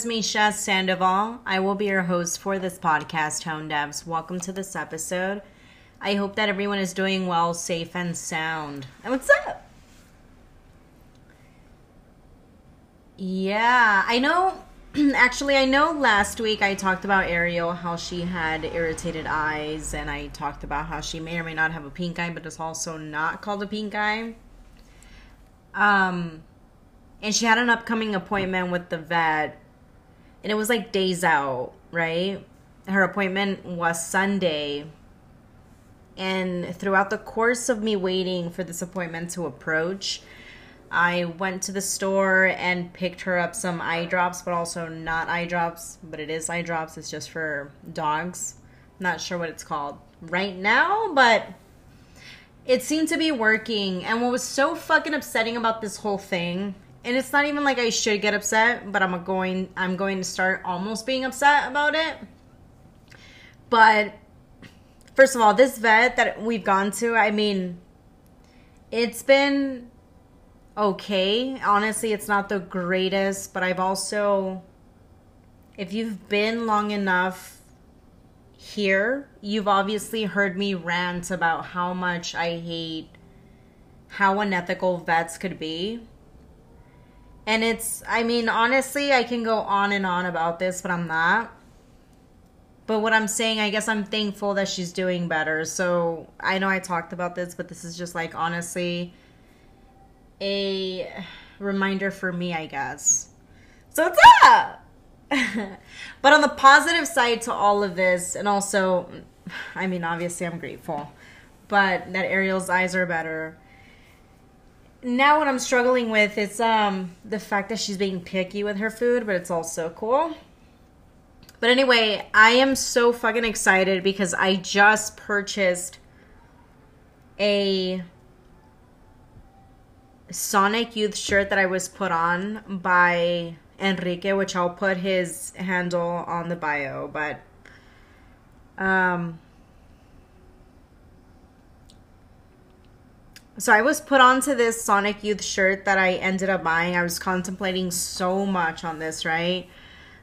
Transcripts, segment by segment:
is Misha Sandoval. I will be your host for this podcast, Tonedefs. Welcome to this episode. I hope that everyone is doing well, safe, and sound. And what's up? Yeah, I know. Actually, I know last week I talked about Ariel, how she had irritated eyes, and I talked about how she may or may not have a pink eye, but it's also not called a pink eye. Um, and she had an upcoming appointment with the vet, and it was like days out, right? Her appointment was Sunday. And throughout the course of me waiting for this appointment to approach, I went to the store and picked her up some eye drops, but also not eye drops, but it is eye drops. It's just for dogs. Not sure what it's called right now, but it seemed to be working. And what was so fucking upsetting about this whole thing, and it's not even like I should get upset, but I'm going I'm going to start almost being upset about it. But first of all, this vet that we've gone to, I mean, it's been okay. Honestly, it's not the greatest, but I've also, if you've been long enough here, you've obviously heard me rant about how much I hate how unethical vets could be. And it's, I mean, honestly, I can go on and on about this, but I'm not. But what I'm saying, I guess I'm thankful that she's doing better. So I know I talked about this, but this is just like honestly a reminder for me, I guess. So what's up? but on the positive side to all of this, and also, I mean, obviously, I'm grateful, but that Ariel's eyes are better. Now, what I'm struggling with is um the fact that she's being picky with her food, but it's also cool. But anyway, I am so fucking excited because I just purchased a Sonic Youth shirt that I was put on by Enrique, which I'll put his handle on the bio, but um so I was put onto this Sonic Youth shirt that I ended up buying. I was contemplating so much on this, right?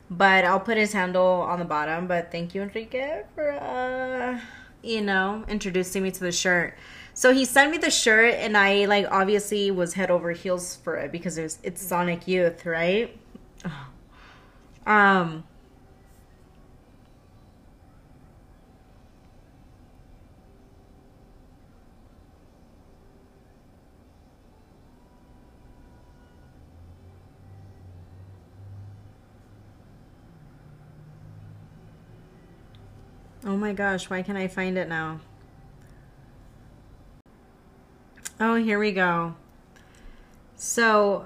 But I'll put his handle on the bottom. But thank you, Enrique, for uh you know, introducing me to the shirt. So he sent me the shirt, and I like obviously was head over heels for it because it was it's Sonic Youth, right? Um. Oh my gosh, why can't I find it now? Oh, here we go. So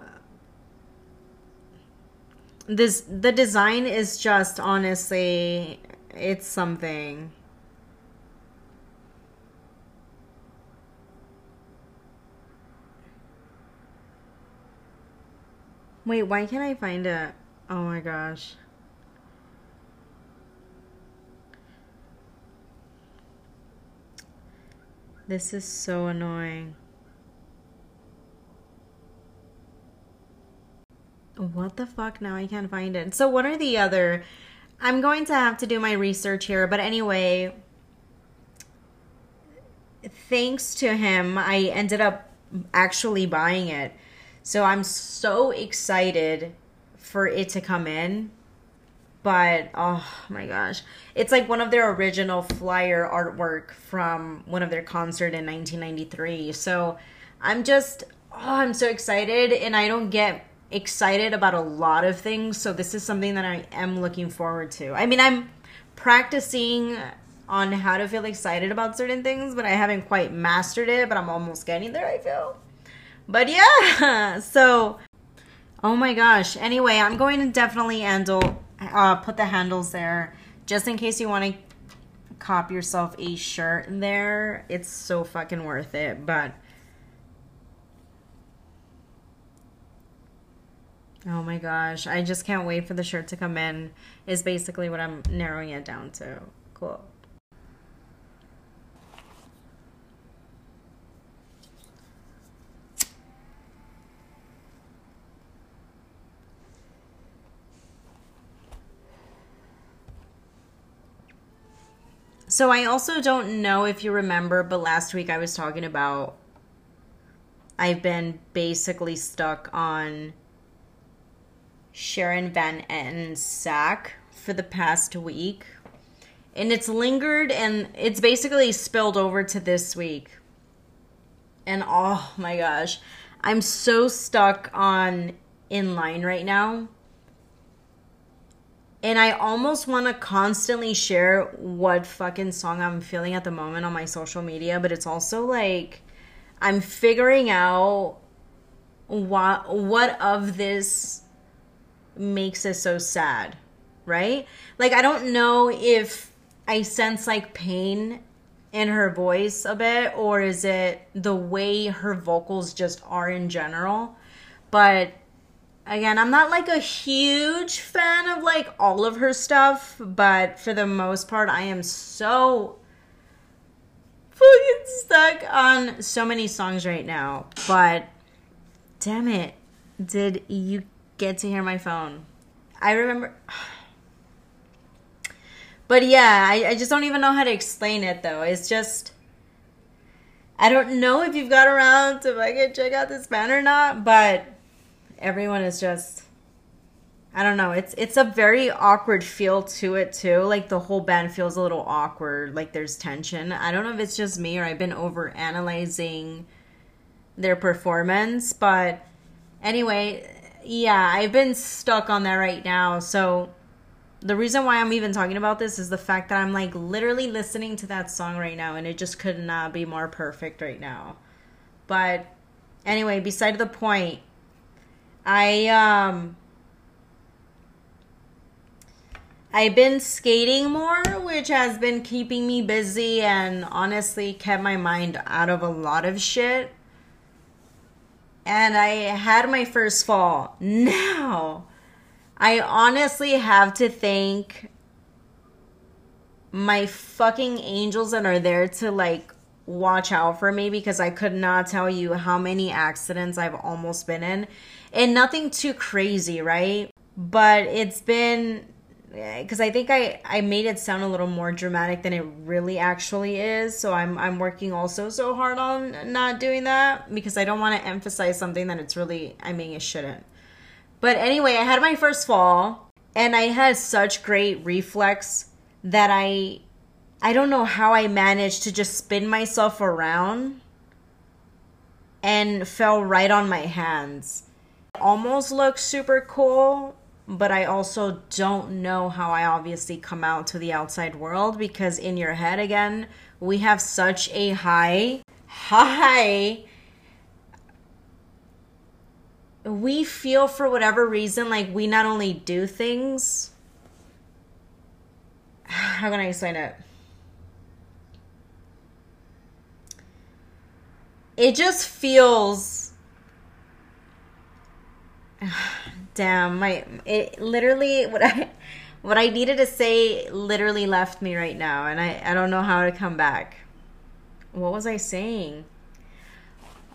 this the design is just honestly it's something. Wait, why can't I find it? Oh my gosh. This is so annoying. What the fuck? Now I can't find it. So, one or the other? I'm going to have to do my research here, but anyway, thanks to him, I ended up actually buying it. So, I'm so excited for it to come in. But oh my gosh, it's like one of their original flyer artwork from one of their concert in 1993. So, I'm just oh, I'm so excited and I don't get excited about a lot of things. So this is something that I am looking forward to. I mean, I'm practicing on how to feel excited about certain things, but I haven't quite mastered it, but I'm almost getting there, I feel. But yeah, so oh my gosh. Anyway, I'm going to definitely handle uh put the handles there just in case you want to cop yourself a shirt there. It's so fucking worth it, but Oh my gosh. I just can't wait for the shirt to come in, is basically what I'm narrowing it down to. Cool. So I also don't know if you remember, but last week I was talking about I've been basically stuck on Sharon Van Etten's sack for the past week. And it's lingered and it's basically spilled over to this week. And oh my gosh, I'm so stuck on in line right now and I almost want to constantly share what fucking song I'm feeling at the moment on my social media, but it's also like I'm figuring out what what of this makes it so sad, right? Like I don't know if I sense like pain in her voice a bit or is it the way her vocals just are in general, but again, I'm not like a huge fan of like all of her stuff, but for the most part, I am so fucking stuck on so many songs right now. But damn it, did you get to hear my phone? I remember. But yeah, I, I just don't even know how to explain it though. It's just. I don't know if you've got around to fucking check out this band or not, but everyone is just I don't know. It's it's a very awkward feel to it too. Like the whole band feels a little awkward. Like there's tension. I don't know if it's just me or I've been over analyzing their performance, but anyway, yeah, I've been stuck on that right now. So the reason why I'm even talking about this is the fact that I'm like literally listening to that song right now and it just could not be more perfect right now. But anyway, beside the point, I um I've been skating more, which has been keeping me busy and honestly kept my mind out of a lot of shit. And I had my first fall. Now, I honestly have to thank my fucking angels that are there to like watch out for me because I could not tell you how many accidents I've almost been in and nothing too crazy, right? But it's been eh, because I think I I made it sound a little more dramatic than it really actually is. So I'm I'm working also so hard on not doing that because I don't want to emphasize something that it's really I mean it shouldn't. But anyway, I had my first fall and I had such great reflex that I I don't know how I managed to just spin myself around and fell right on my hands almost looks super cool, but I also don't know how I obviously come out to the outside world because in your head again, we have such a high high we feel for whatever reason like we not only do things how can I explain it? It just feels Damn, my it literally what I what I needed to say literally left me right now and I I don't know how to come back. What was I saying?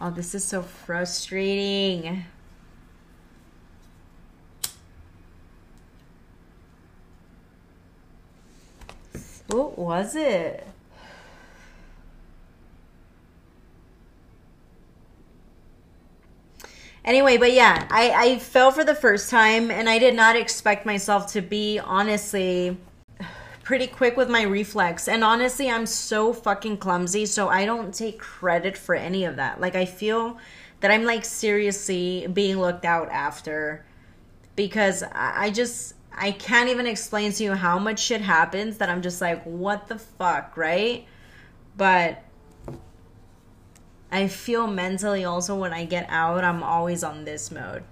Oh, this is so frustrating. What was it? Anyway, but yeah, I, I fell for the first time and I did not expect myself to be honestly pretty quick with my reflex. And honestly, I'm so fucking clumsy, so I don't take credit for any of that. Like, I feel that I'm like seriously being looked out after because I just I can't even explain to you how much shit happens that I'm just like, what the fuck, right? But I feel mentally also when I get out, I'm always on this mode.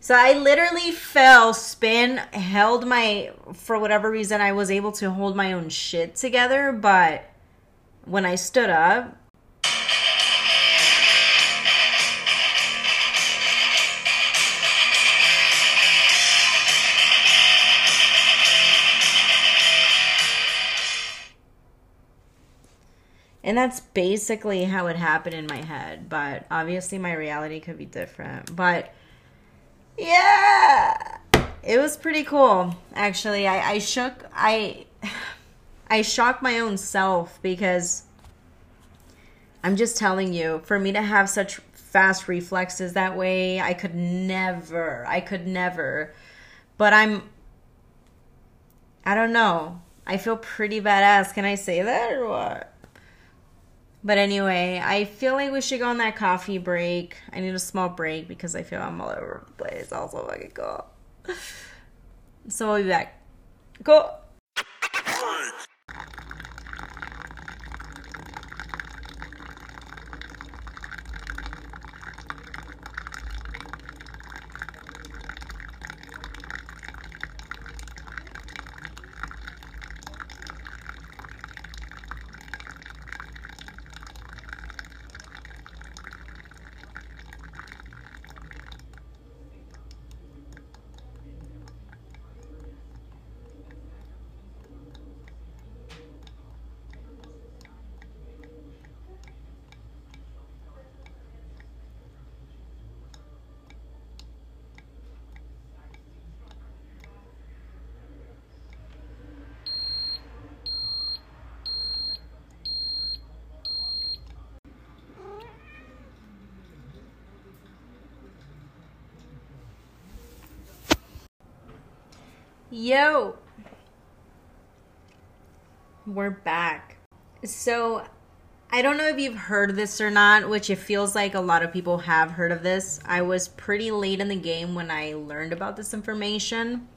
So I literally fell, spin, held my, for whatever reason, I was able to hold my own shit together. But when I stood up, And that's basically how it happened in my head. But obviously, my reality could be different. But yeah, it was pretty cool. Actually, I, I shook, I, I shocked my own self because I'm just telling you, for me to have such fast reflexes that way, I could never, I could never. But I'm, I don't know. I feel pretty badass. Can I say that or what? But anyway, I feel like we should go on that coffee break. I need a small break because I feel I'm all over the place. Also, fucking cool. So we'll be back. Go. Yo. We're back. So, I don't know if you've heard this or not, which it feels like a lot of people have heard of this. I was pretty late in the game when I learned about this information.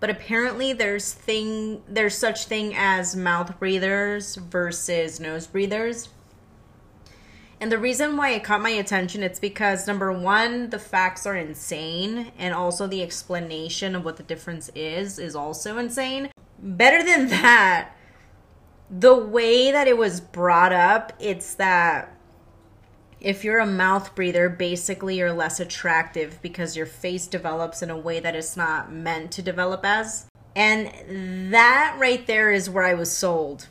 But apparently there's thing there's such thing as mouth breathers versus nose breathers. And the reason why it caught my attention, it's because number one, the facts are insane, and also the explanation of what the difference is is also insane. Better than that, the way that it was brought up, it's that if you're a mouth breather, basically you're less attractive because your face develops in a way that it's not meant to develop as. And that right there is where I was sold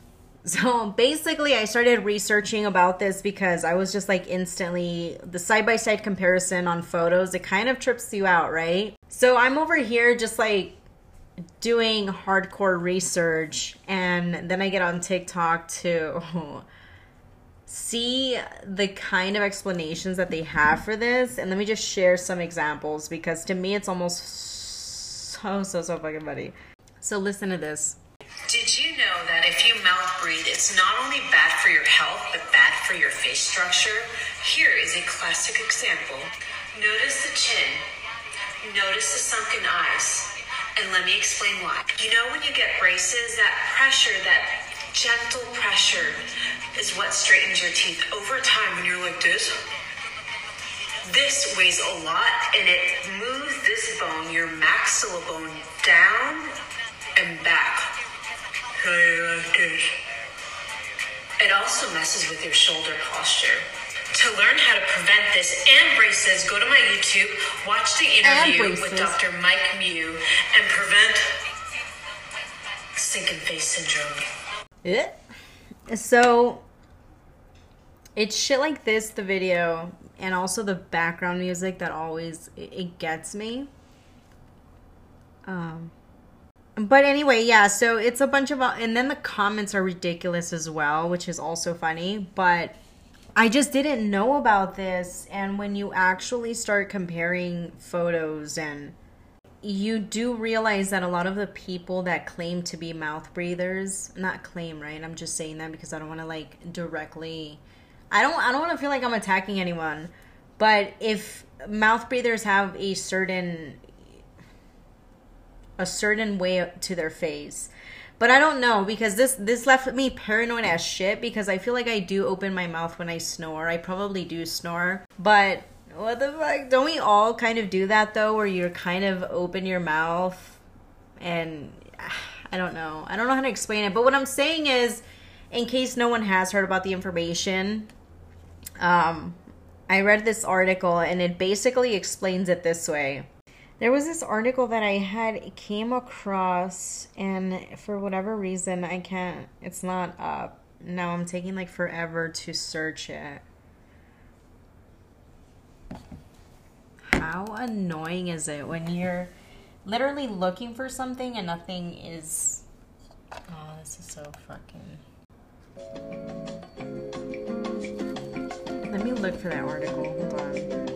so basically, I started researching about this because I was just like instantly the side by side comparison on photos. It kind of trips you out, right? So I'm over here just like doing hardcore research, and then I get on TikTok to see the kind of explanations that they have for this. And let me just share some examples because to me, it's almost so, so, so fucking funny. So listen to this. Did you know that if you mouth breathe, it's not only bad for your health, but bad for your face structure? Here is a classic example. Notice the chin. Notice the sunken eyes. And let me explain why. You know when you get braces, that pressure, that gentle pressure is what straightens your teeth. Over time, when you're like this, this weighs a lot and it moves this bone, your maxilla bone, down and back it also messes with your shoulder posture. To learn how to prevent this and braces, go to my YouTube, watch the interview with Dr. Mike Mew, and prevent sinking face syndrome. It. So it's shit like this, the video, and also the background music that always it, it gets me. Um, but anyway, yeah, so it's a bunch of, uh, and then the comments are ridiculous as well, which is also funny. But I just didn't know about this. And when you actually start comparing photos and you do realize that a lot of the people that claim to be mouth breathers, not claim, right? I'm just saying that because I don't want to like directly I don't I don't want to feel like I'm attacking anyone. But if mouth breathers have a certain a certain way to their face. But I don't know because this this left me paranoid as shit because I feel like I do open my mouth when I snore. I probably do snore, but what the fuck? Don't we all kind of do that though, where you're kind of open your mouth and I don't know. I don't know how to explain it, but what I'm saying is, in case no one has heard about the information, um, I read this article and it basically explains it this way. There was this article that I had came across, and for whatever reason, I can't. It's not up now. I'm taking like forever to search it. How annoying is it when you're literally looking for something and nothing is. Oh, this is so fucking. Let me look for that article. Hold on.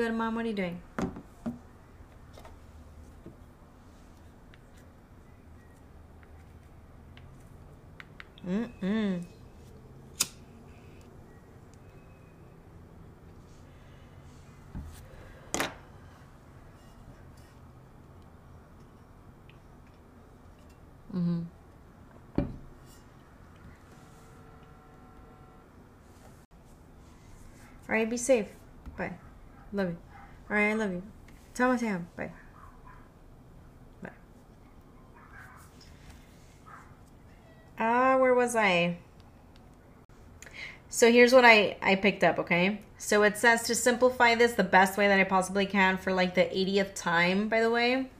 Good, mom. What are you doing? Mm-mm. Mm-hmm. All right, be safe. Love you. All right, I love you. Tell my Sam. Bye. Bye. Ah, where was I? So here's what I I picked up, okay? So it says to simplify this the best way that I possibly can for like the 80th time, by the way.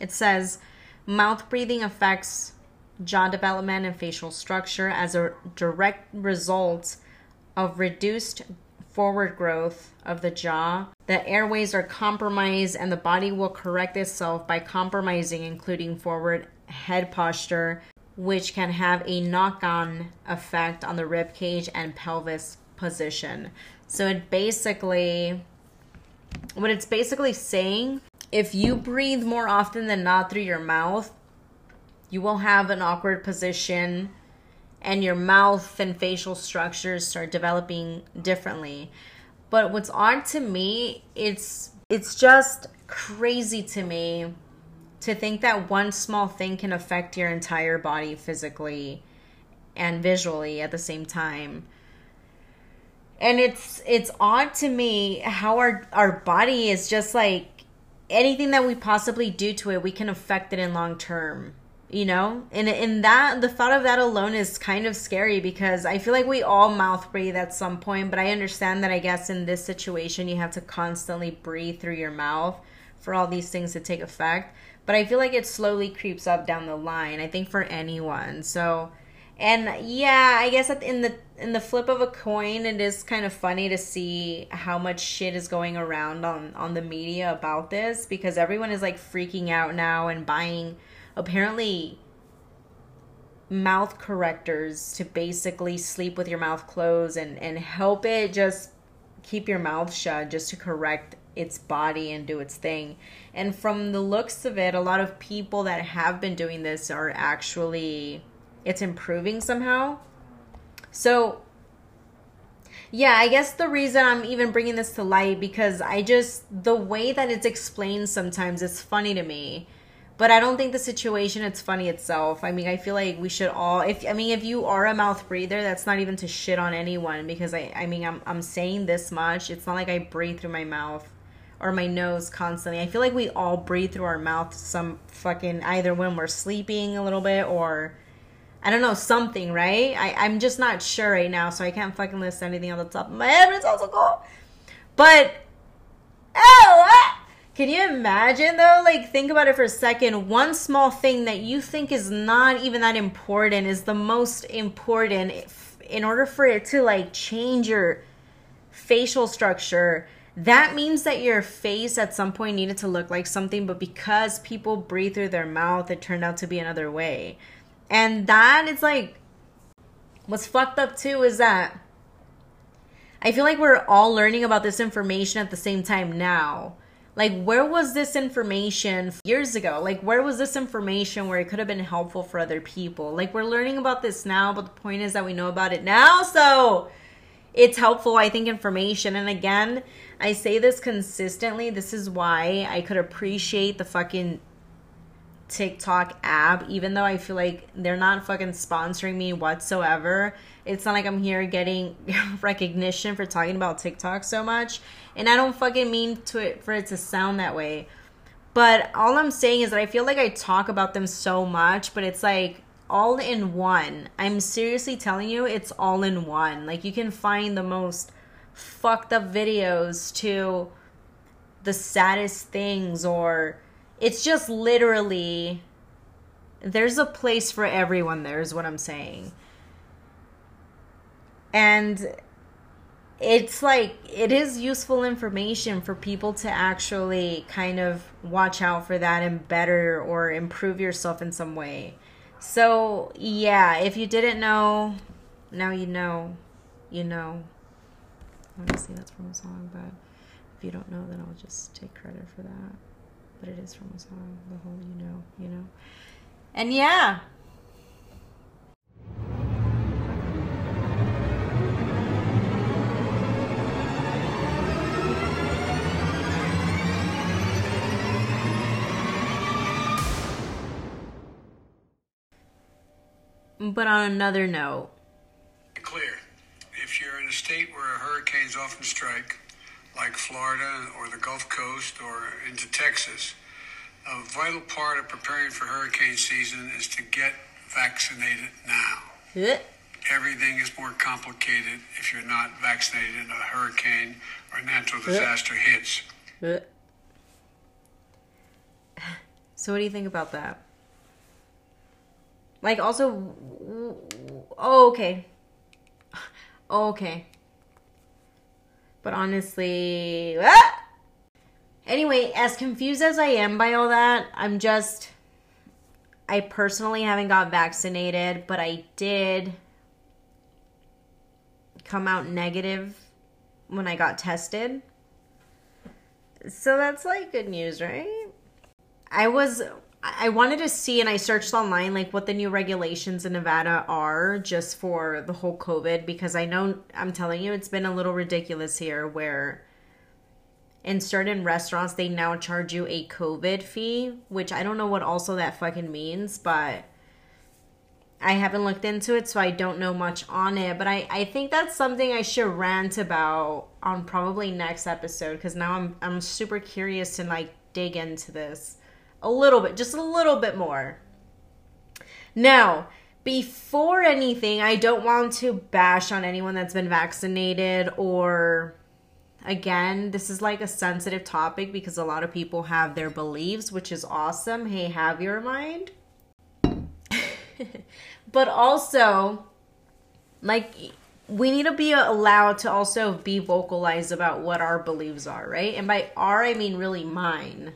It says mouth breathing affects jaw development and facial structure as a direct result of reduced forward growth of the jaw. The airways are compromised and the body will correct itself by compromising, including forward head posture, which can have a knock on effect on the rib cage and pelvis position. So it basically, what it's basically saying, if you breathe more often than not through your mouth, you will have an awkward position and your mouth and facial structures start developing differently. But what's odd to me, it's it's just crazy to me to think that one small thing can affect your entire body physically and visually at the same time. And it's it's odd to me how our our body is just like anything that we possibly do to it, we can affect it in long term you know? And in that the thought of that alone is kind of scary because i feel like we all mouth breathe at some point but i understand that i guess in this situation you have to constantly breathe through your mouth for all these things to take effect. But i feel like it slowly creeps up down the line i think for anyone. So and yeah i guess in the in the flip of a coin it is kind of funny to see how much shit is going around on on the media about this because everyone is like freaking out now and buying apparently mouth correctors to basically sleep with your mouth closed and and help it just keep your mouth shut just to correct its body and do its thing. And from the looks of it, a lot of people that have been doing this are actually it's improving somehow. So yeah, I guess the reason I'm even bringing this to light because I just the way that it's explained sometimes it's funny to me but I don't think the situation it's funny itself. I mean, I feel like we should all if I mean if you are a mouth breather, that's not even to shit on anyone because I I mean I'm I'm saying this much. It's not like I breathe through my mouth or my nose constantly. I feel like we all breathe through our mouth some fucking either when we're sleeping a little bit or I don't know, something, right? I, I'm just not sure right now, so I can't fucking list anything on the top of my head, but it's also cool. But oh ah! Can you imagine though? Like, think about it for a second. One small thing that you think is not even that important is the most important if, in order for it to like change your facial structure that means that your face at some point needed to look like something, but because people breathe through their mouth, it turned out to be another way. And that is like, what's fucked up too is that I feel like we're all learning about this information at the same time now. Like, where was this information years ago? Like, where was this information where it could have been helpful for other people? Like, we're learning about this now, but the point is that we know about it now. So, it's helpful, I think, information. And again, I say this consistently. This is why I could appreciate the fucking TikTok app, even though I feel like they're not fucking sponsoring me whatsoever. It's not like I'm here getting recognition for talking about TikTok so much. And I don't fucking mean to it for it to sound that way. But all I'm saying is that I feel like I talk about them so much, but it's like all in one. I'm seriously telling you, it's all in one. Like you can find the most fucked up videos to the saddest things or it's just literally there's a place for everyone there is what I'm saying. And it's like it is useful information for people to actually kind of watch out for that and better or improve yourself in some way. So, yeah, if you didn't know, now you know. You know. Honestly, that's from a song, but if you don't know, then I'll just take credit for that. But it is from a song, the whole you know, you know. And yeah. But on another note, Clear. If you're in a state where hurricanes often strike, like Florida or the Gulf Coast or into Texas, a vital part of preparing for hurricane season is to get vaccinated now. eh, Everything is more complicated if you're not vaccinated and a hurricane or natural disaster hits. eh. so what do you think about that? Like also oh okay. Oh, okay. But honestly, ah! anyway, as confused as I am by all that, I'm just I personally haven't got vaccinated, but I did come out negative when I got tested. So that's like good news, right? I was I wanted to see and I searched online like what the new regulations in Nevada are just for the whole COVID because I know I'm telling you it's been a little ridiculous here where in certain restaurants they now charge you a COVID fee, which I don't know what also that fucking means, but I haven't looked into it, so I don't know much on it. But I, I think that's something I should rant about on probably next episode because now I'm I'm super curious to like dig into this a little bit, just a little bit more. Now, before anything, I don't want to bash on anyone that's been vaccinated or again, this is like a sensitive topic because a lot of people have their beliefs, which is awesome. Hey, have your mind. but also, like, we need to be allowed to also be vocalized about what our beliefs are, right? And by our, I mean really mine.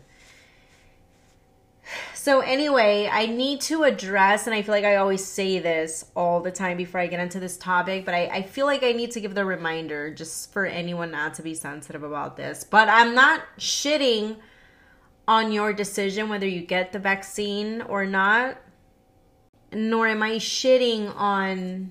So, anyway, I need to address, and I feel like I always say this all the time before I get into this topic, but I, I feel like I need to give the reminder just for anyone not to be sensitive about this. But I'm not shitting on your decision whether you get the vaccine or not, nor am I shitting on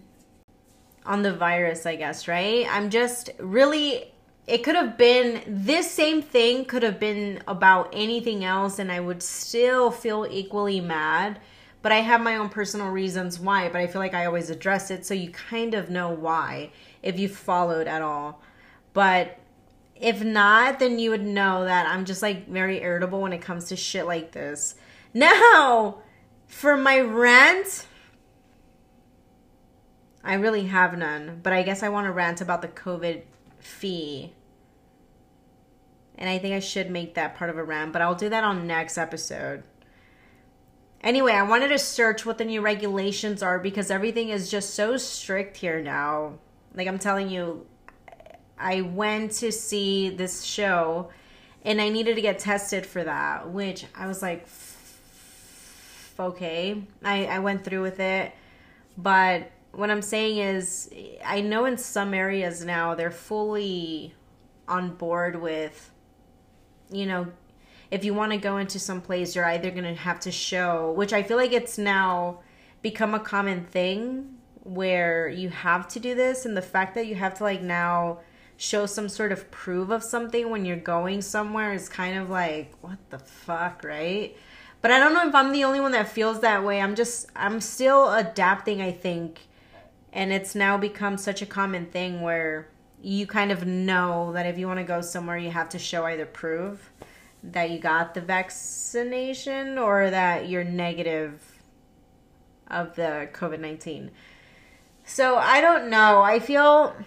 on the virus, I guess, right? I'm just really it could have been this same thing could have been about anything else and I would still feel equally mad. But I have my own personal reasons why, but I feel like I always address it so you kind of know why if you followed at all. But if not, then you would know that I'm just like very irritable when it comes to shit like this. Now, for my rant, I really have none, but I guess I want to rant about the COVID fee. And I think I should make that part of a rant, but I'll do that on next episode. Anyway, I wanted to search what the new regulations are because everything is just so strict here now. Like I'm telling you, I went to see this show and I needed to get tested for that, which I was like, okay. I, I went through with it. But what I'm saying is, I know in some areas now they're fully on board with, you know, if you want to go into some place, you're either going to have to show, which I feel like it's now become a common thing where you have to do this. And the fact that you have to, like, now show some sort of proof of something when you're going somewhere is kind of like, what the fuck, right? But I don't know if I'm the only one that feels that way. I'm just, I'm still adapting, I think. And it's now become such a common thing where you kind of know that if you want to go somewhere, you have to show either proof that you got the vaccination or that you're negative of the COVID 19. So I don't know. I feel.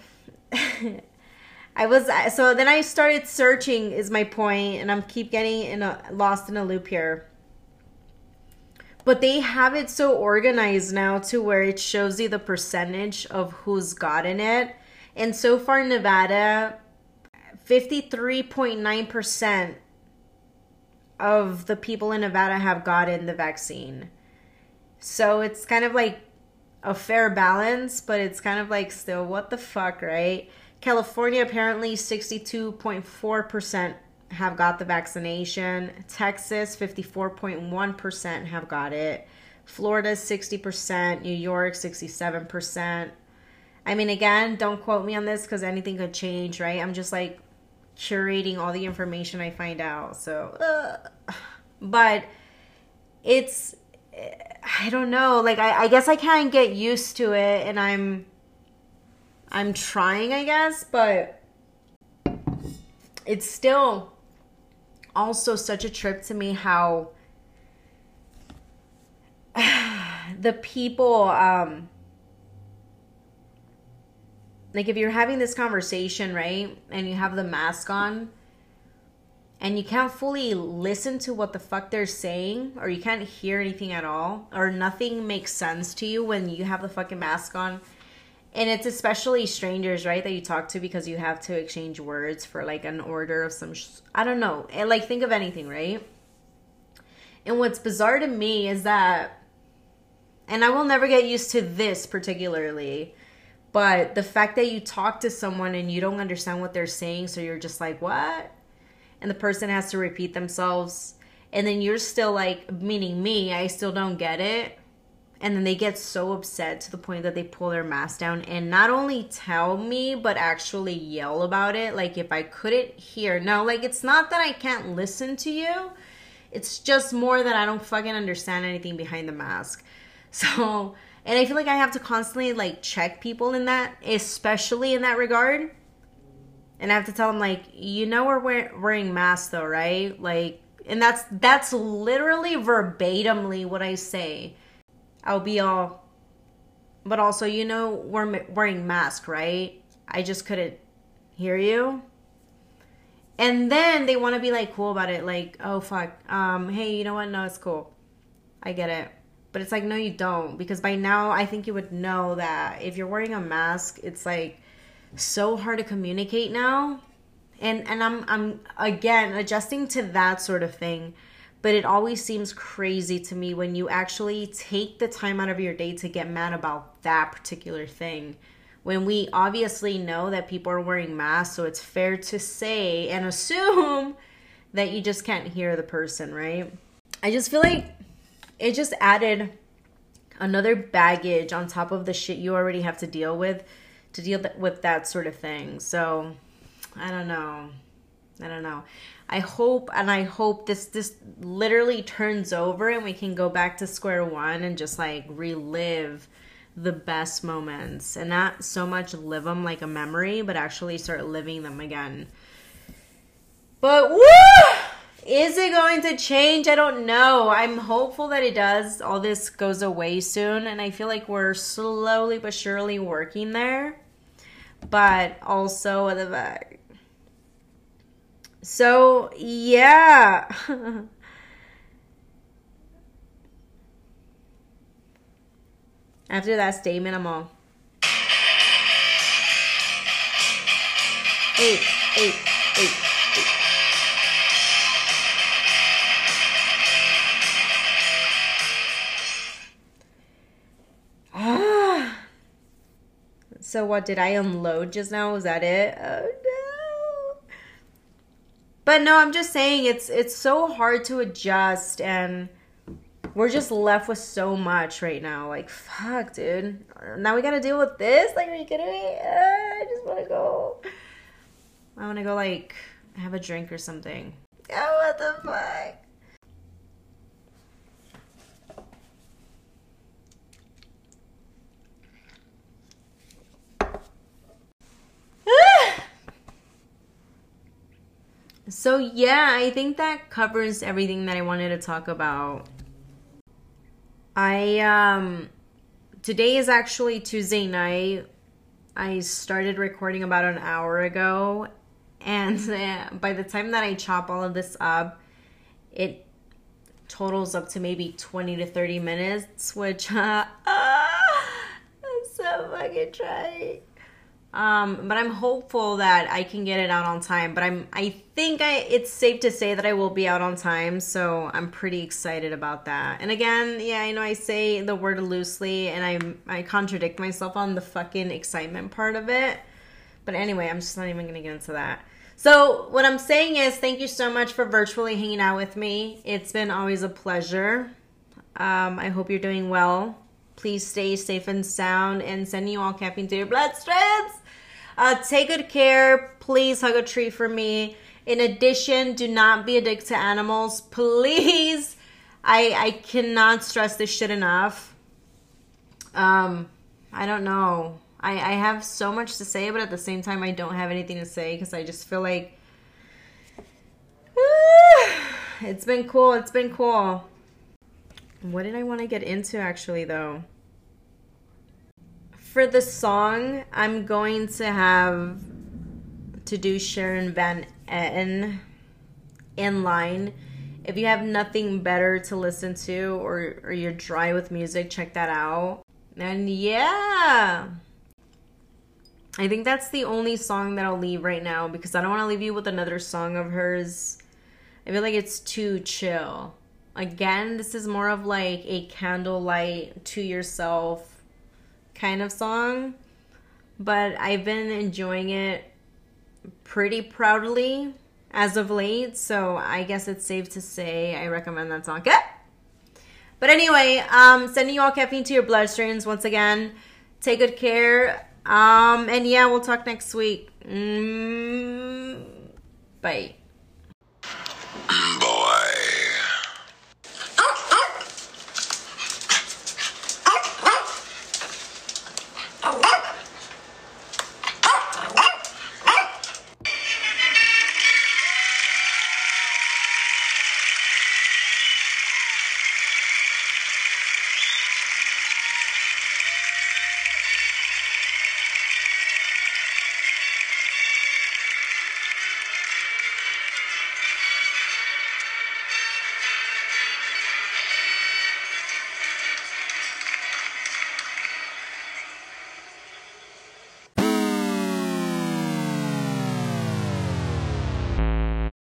I was so then I started searching is my point and I'm keep getting in a lost in a loop here. But they have it so organized now to where it shows you the percentage of who's gotten it. And so far Nevada 53.9% of the people in Nevada have gotten the vaccine. So it's kind of like a fair balance, but it's kind of like still what the fuck, right? California apparently 62.4% have got the vaccination. Texas 54.1% have got it. Florida 60%, New York 67%. I mean again, don't quote me on this cuz anything could change, right? I'm just like curating all the information I find out. So, uh, but it's I don't know. Like I, I guess I can't get used to it, and I'm I'm trying, I guess, but it's still also such a trip to me how the people um like if you're having this conversation, right? And you have the mask on and you can't fully listen to what the fuck they're saying or you can't hear anything at all or nothing makes sense to you when you have the fucking mask on and it's especially strangers right that you talk to because you have to exchange words for like an order of some sh- i don't know and like think of anything right and what's bizarre to me is that and i will never get used to this particularly but the fact that you talk to someone and you don't understand what they're saying so you're just like what? And the person has to repeat themselves. And then you're still like meaning me i still don't get it. And then they get so upset to the point that they pull their mask down and not only tell me but actually yell about it. Like if i couldn't hear no like it's not that i can't listen to you. It's just more that i don't fucking understand anything behind the mask. So and i feel like i have to constantly like check people in that especially in that regard and I have to tell them like, you know, we're wearing masks though, right? Like, and that's that's literally verbatimly what I say. I'll be all, but also, you know, we're wearing masks, right? I just couldn't hear you. And then they want to be like cool about it, like, oh fuck, um, hey, you know what? No, it's cool. I get it. But it's like, no, you don't, because by now I think you would know that if you're wearing a mask, it's like so hard to communicate now. And and I'm I'm again adjusting to that sort of thing. But it always seems crazy to me when you actually take the time out of your day to get mad about that particular thing. When we obviously know that people are wearing masks so it's fair to say and assume that you just can't hear the person right? I just feel like it just added another baggage on top of the shit you already have to deal with to deal with that sort of thing. So I don't know. I don't know. I hope and I hope this this literally turns over and we can go back to square one and just like relive the best moments and not so much live them like a memory, but actually start living them again. But woo! Is it going to change? I don't know. I'm hopeful that it does. All this goes away soon, and I feel like we're slowly but surely working there but also the back. So, yeah. After that statement, I'm all. eight, eight, eight, So what did I unload just now? Was that it? Oh no. But no, I'm just saying it's it's so hard to adjust and we're just left with so much right now. Like fuck, dude. Now we gotta deal with this? Like are you kidding me? Uh, I just wanna go. I wanna go like have a drink or something. Oh what the fuck? So yeah, I think that covers everything that I wanted to talk about. I um today is actually Tuesday night. I started recording about an hour ago and by the time that I chop all of this up, it totals up to maybe 20 to 30 minutes, which uh, I'm so fucking trying. Um, but I'm hopeful that I can get it out on time. But I'm I think I it's safe to say that I will be out on time, so I'm pretty excited about that. And again, yeah, I know I say the word loosely and I I contradict myself on the fucking excitement part of it. But anyway, I'm just not even gonna get into that. So what I'm saying is thank you so much for virtually hanging out with me. It's been always a pleasure. Um, I hope you're doing well. Please stay safe and sound and sending you all capping to your bloodstreams. Uh, take good care. Please hug a tree for me. In addition, do not be addicted to animals. Please. I I cannot stress this shit enough. Um, I don't know. I, I have so much to say, but at the same time, I don't have anything to say because I just feel like it's been cool. It's been cool. What did I want to get into actually, though? For the song, I'm going to have to do Sharon Van Etten in line. If you have nothing better to listen to or, or you're dry with music, check that out. And yeah. I think that's the only song that I'll leave right now because I don't want to leave you with another song of hers. I feel like it's too chill. Again, this is more of like a candlelight to yourself kind of song, but I've been enjoying it pretty proudly as of late, so I guess it's safe to say I recommend that song. Okay? But anyway, um, sending you all caffeine to your bloodstreams once again. Take good care. Um, and yeah, we'll talk next week. Mm, bye.